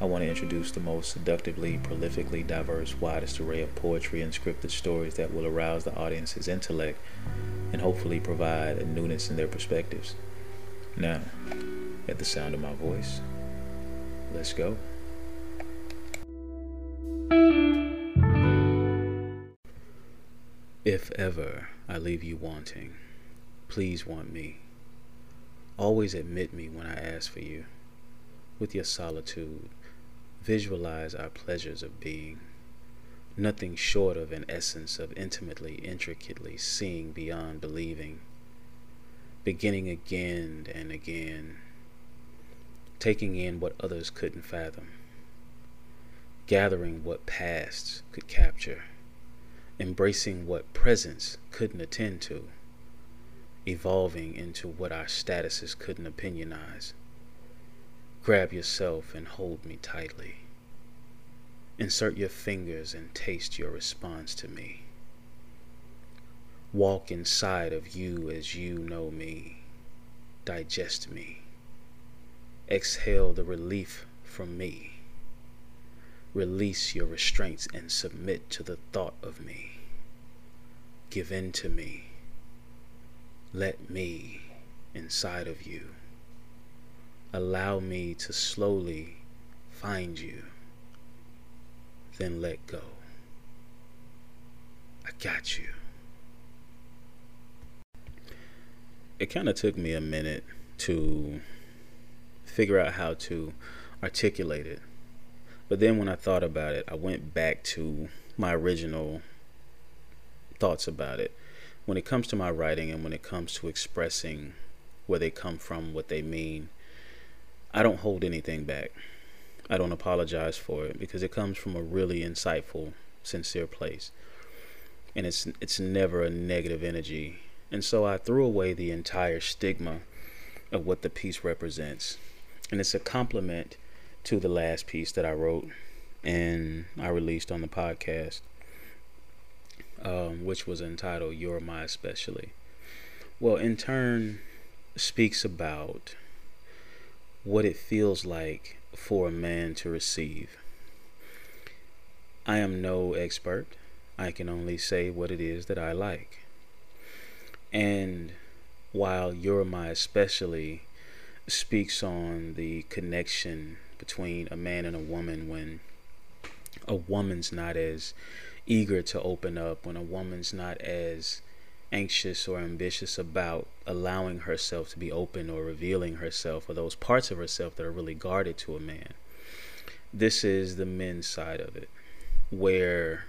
I want to introduce the most seductively, prolifically diverse, widest array of poetry and scripted stories that will arouse the audience's intellect and hopefully provide a newness in their perspectives. Now, at the sound of my voice, let's go. If ever I leave you wanting, please want me. Always admit me when I ask for you. With your solitude, visualize our pleasures of being. Nothing short of an essence of intimately, intricately seeing beyond believing. Beginning again and again, taking in what others couldn't fathom, gathering what past could capture, embracing what presence couldn't attend to evolving into what our statuses couldn't opinionize. Grab yourself and hold me tightly. Insert your fingers and taste your response to me. Walk inside of you as you know me. Digest me. Exhale the relief from me. Release your restraints and submit to the thought of me. Give in to me let me inside of you. Allow me to slowly find you, then let go. I got you. It kind of took me a minute to figure out how to articulate it. But then when I thought about it, I went back to my original thoughts about it when it comes to my writing and when it comes to expressing where they come from, what they mean, I don't hold anything back. I don't apologize for it because it comes from a really insightful, sincere place. And it's it's never a negative energy. And so I threw away the entire stigma of what the piece represents. And it's a compliment to the last piece that I wrote and I released on the podcast um, which was entitled You're My Especially. Well, in turn, speaks about what it feels like for a man to receive. I am no expert. I can only say what it is that I like. And while You're My Especially speaks on the connection between a man and a woman when a woman's not as eager to open up, when a woman's not as anxious or ambitious about allowing herself to be open or revealing herself or those parts of herself that are really guarded to a man. This is the men's side of it, where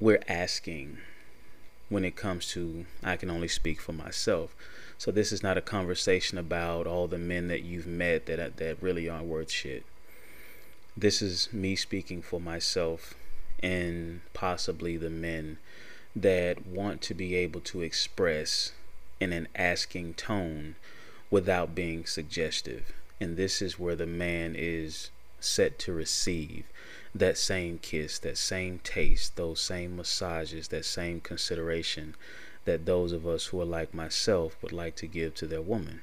we're asking when it comes to, I can only speak for myself. So this is not a conversation about all the men that you've met that that really aren't worth shit. This is me speaking for myself and possibly the men that want to be able to express in an asking tone without being suggestive. And this is where the man is set to receive that same kiss, that same taste, those same massages, that same consideration that those of us who are like myself would like to give to their woman.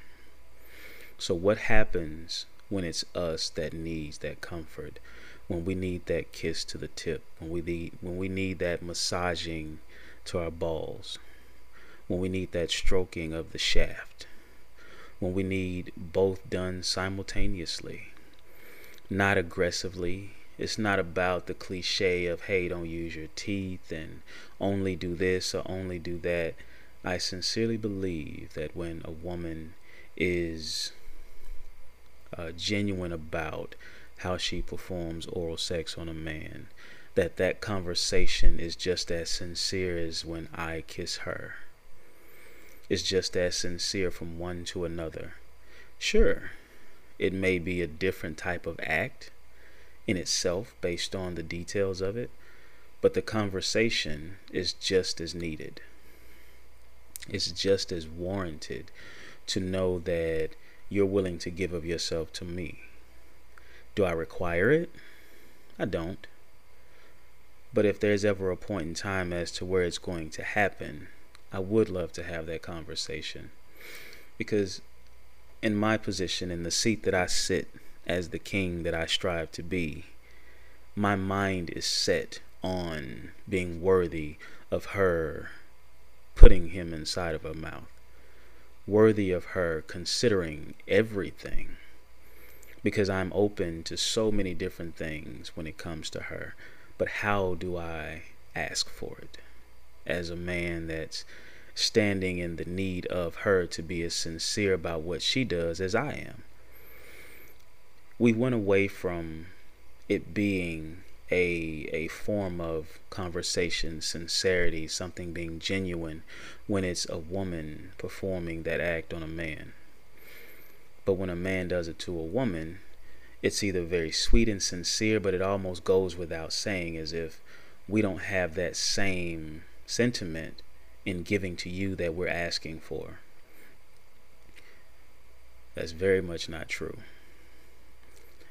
So, what happens when it's us that needs that comfort? when we need that kiss to the tip, when we need when we need that massaging to our balls, when we need that stroking of the shaft, when we need both done simultaneously, not aggressively. It's not about the cliche of hey, don't use your teeth and only do this or only do that. I sincerely believe that when a woman is uh, genuine about how she performs oral sex on a man that that conversation is just as sincere as when I kiss her. It's just as sincere from one to another. Sure, it may be a different type of act. in itself based on the details of it, but the conversation is just as needed. It's just as warranted to know that you're willing to give of yourself to me. Do I require it? I don't. But if there's ever a point in time as to where it's going to happen, I would love to have that conversation. Because in my position, in the seat that I sit as the king that I strive to be, my mind is set on being worthy of her putting him inside of her mouth, worthy of her considering everything, because I'm open to so many different things when it comes to her. But how do I ask for it as a man that's standing in the need of her to be as sincere about what she does as I am. We went away from it being a a form of conversation, sincerity, something being genuine when it's a woman performing that act on a man. But when a man does it to a woman, it's either very sweet and sincere, but it almost goes without saying as if we don't have that same sentiment in giving to you that we're asking for. That's very much not true.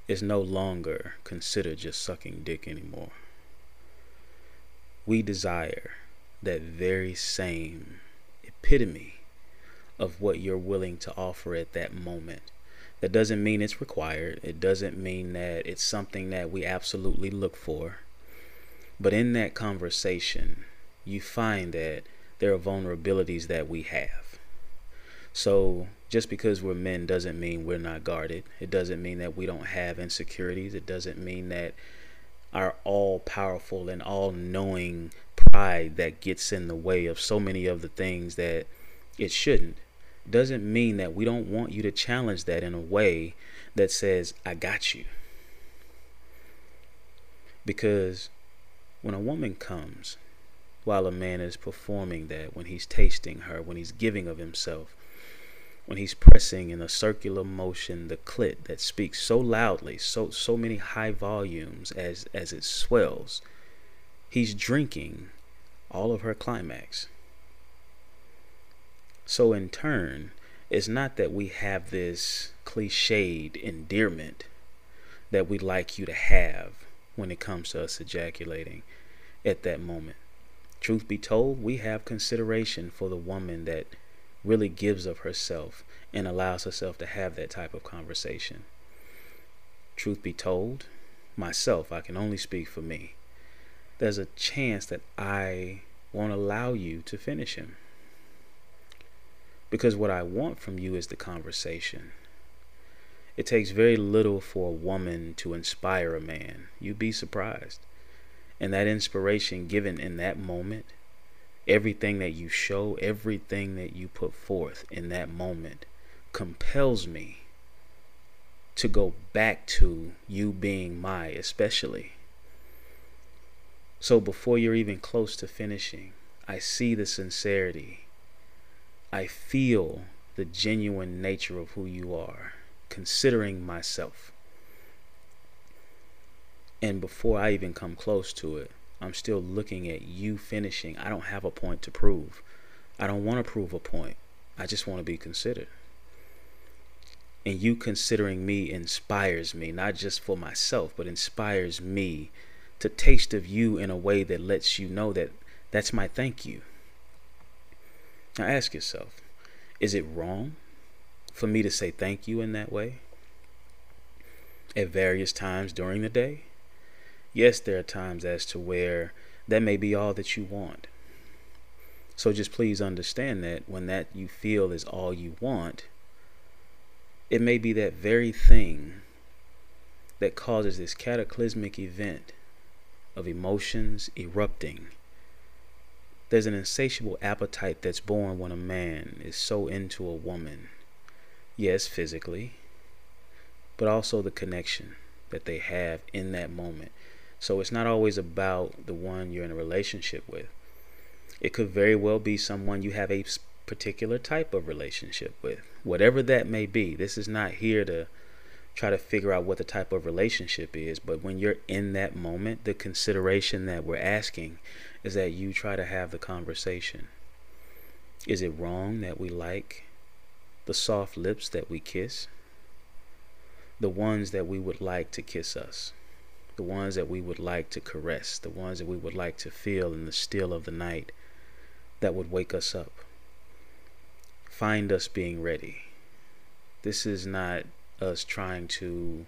It's no longer considered just sucking dick anymore. We desire that very same epitome of what you're willing to offer at that moment. That doesn't mean it's required. It doesn't mean that it's something that we absolutely look for. But in that conversation, you find that there are vulnerabilities that we have. So just because we're men doesn't mean we're not guarded. It doesn't mean that we don't have insecurities. It doesn't mean that our all powerful and all knowing pride that gets in the way of so many of the things that it shouldn't doesn't mean that we don't want you to challenge that in a way that says, I got you. Because when a woman comes while a man is performing that, when he's tasting her, when he's giving of himself, when he's pressing in a circular motion the clit that speaks so loudly, so so many high volumes as as it swells, he's drinking all of her climax. So in turn, it's not that we have this cliched endearment that we'd like you to have when it comes to us ejaculating at that moment. Truth be told, we have consideration for the woman that really gives of herself and allows herself to have that type of conversation. Truth be told, myself, I can only speak for me. There's a chance that I won't allow you to finish him. Because what I want from you is the conversation. It takes very little for a woman to inspire a man. You'd be surprised. And that inspiration given in that moment, everything that you show, everything that you put forth in that moment compels me to go back to you being my especially. So before you're even close to finishing, I see the sincerity. I feel the genuine nature of who you are, considering myself. And before I even come close to it, I'm still looking at you finishing. I don't have a point to prove. I don't want to prove a point. I just want to be considered. And you considering me inspires me, not just for myself, but inspires me to taste of you in a way that lets you know that that's my thank you. Now ask yourself is it wrong for me to say thank you in that way at various times during the day? Yes, there are times as to where that may be all that you want. So just please understand that when that you feel is all you want, it may be that very thing that causes this cataclysmic event of emotions erupting. There's an insatiable appetite that's born when a man is so into a woman. Yes, physically, but also the connection that they have in that moment. So it's not always about the one you're in a relationship with. It could very well be someone you have a particular type of relationship with. Whatever that may be, this is not here to try to figure out what the type of relationship is. But when you're in that moment, the consideration that we're asking is that you try to have the conversation. Is it wrong that we like the soft lips that we kiss? The ones that we would like to kiss us, the ones that we would like to caress, the ones that we would like to feel in the still of the night that would wake us up. Find us being ready. This is not us trying to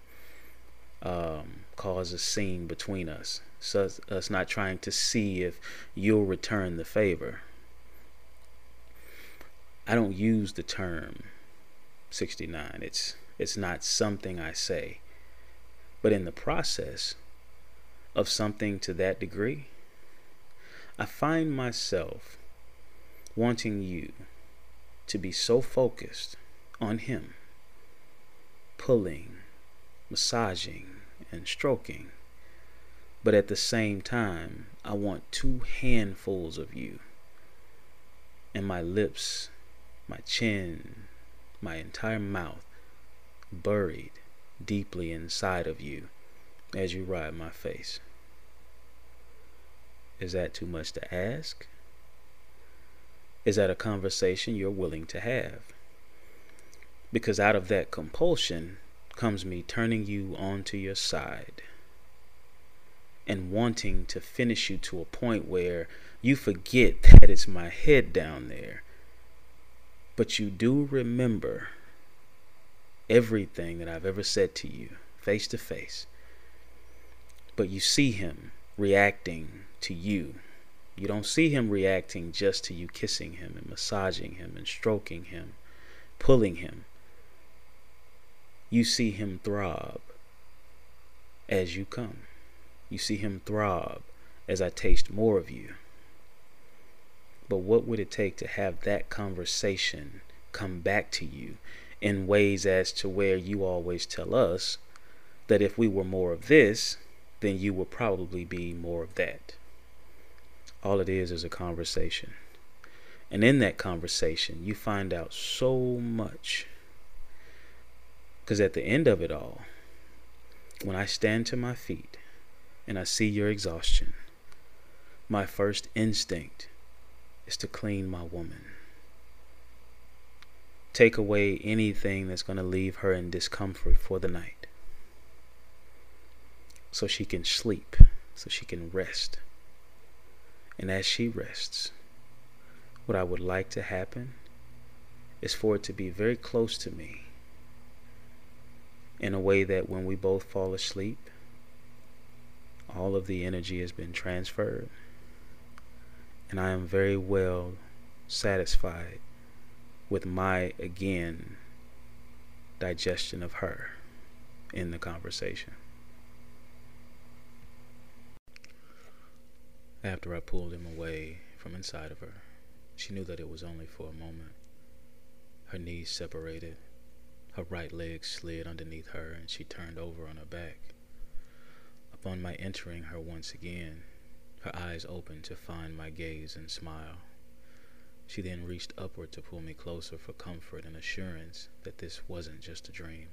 um, cause a scene between us. So us not trying to see if you'll return the favor. I don't use the term 69. It's it's not something I say. But in the process of something to that degree, I find myself wanting you to be so focused on him, pulling, massaging, and stroking. But at the same time, I want two handfuls of you and my lips my chin, my entire mouth buried deeply inside of you as you ride my face. Is that too much to ask? Is that a conversation you're willing to have? Because out of that compulsion comes me turning you onto your side and wanting to finish you to a point where you forget that it's my head down there but you do remember everything that I've ever said to you face to face. But you see him reacting to you. You don't see him reacting just to you kissing him and massaging him and stroking him, pulling him. You see him throb as you come. You see him throb as I taste more of you. But what would it take to have that conversation come back to you in ways as to where you always tell us that if we were more of this, then you would probably be more of that. All it is is a conversation. And in that conversation, you find out so much. Because at the end of it all, when I stand to my feet and I see your exhaustion, my first instinct is to clean my woman. Take away anything that's going to leave her in discomfort for the night. So she can sleep, so she can rest. And as she rests, what I would like to happen is for it to be very close to me in a way that when we both fall asleep, all of the energy has been transferred and I am very well satisfied with my again digestion of her in the conversation. After I pulled him away from inside of her, she knew that it was only for a moment. Her knees separated, her right leg slid underneath her, and she turned over on her back. Upon my entering her once again, her eyes opened to find my gaze and smile. She then reached upward to pull me closer for comfort and assurance that this wasn't just a dream.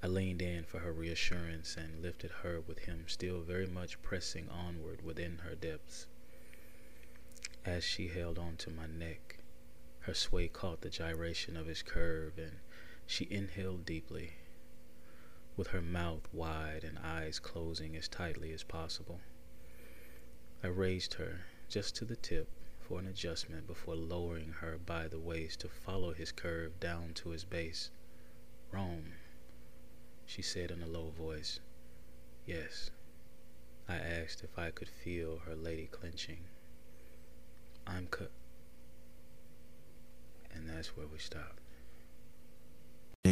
I leaned in for her reassurance and lifted her with him still very much pressing onward within her depths. As she held on to my neck, her sway caught the gyration of his curve and she inhaled deeply, with her mouth wide and eyes closing as tightly as possible. I raised her just to the tip for an adjustment before lowering her by the waist to follow his curve down to his base. Rome, she said in a low voice. Yes. I asked if I could feel her lady clenching. I'm cut. And that's where we stopped.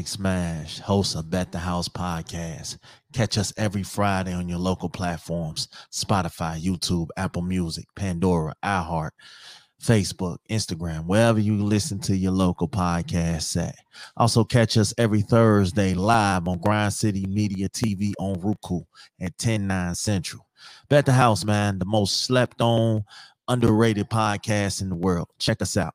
Big Smash, host of Bet the House podcast. Catch us every Friday on your local platforms Spotify, YouTube, Apple Music, Pandora, iHeart, Facebook, Instagram, wherever you listen to your local podcast at. Also, catch us every Thursday live on Grind City Media TV on Roku at 10 9 Central. Bet the House, man, the most slept on, underrated podcast in the world. Check us out.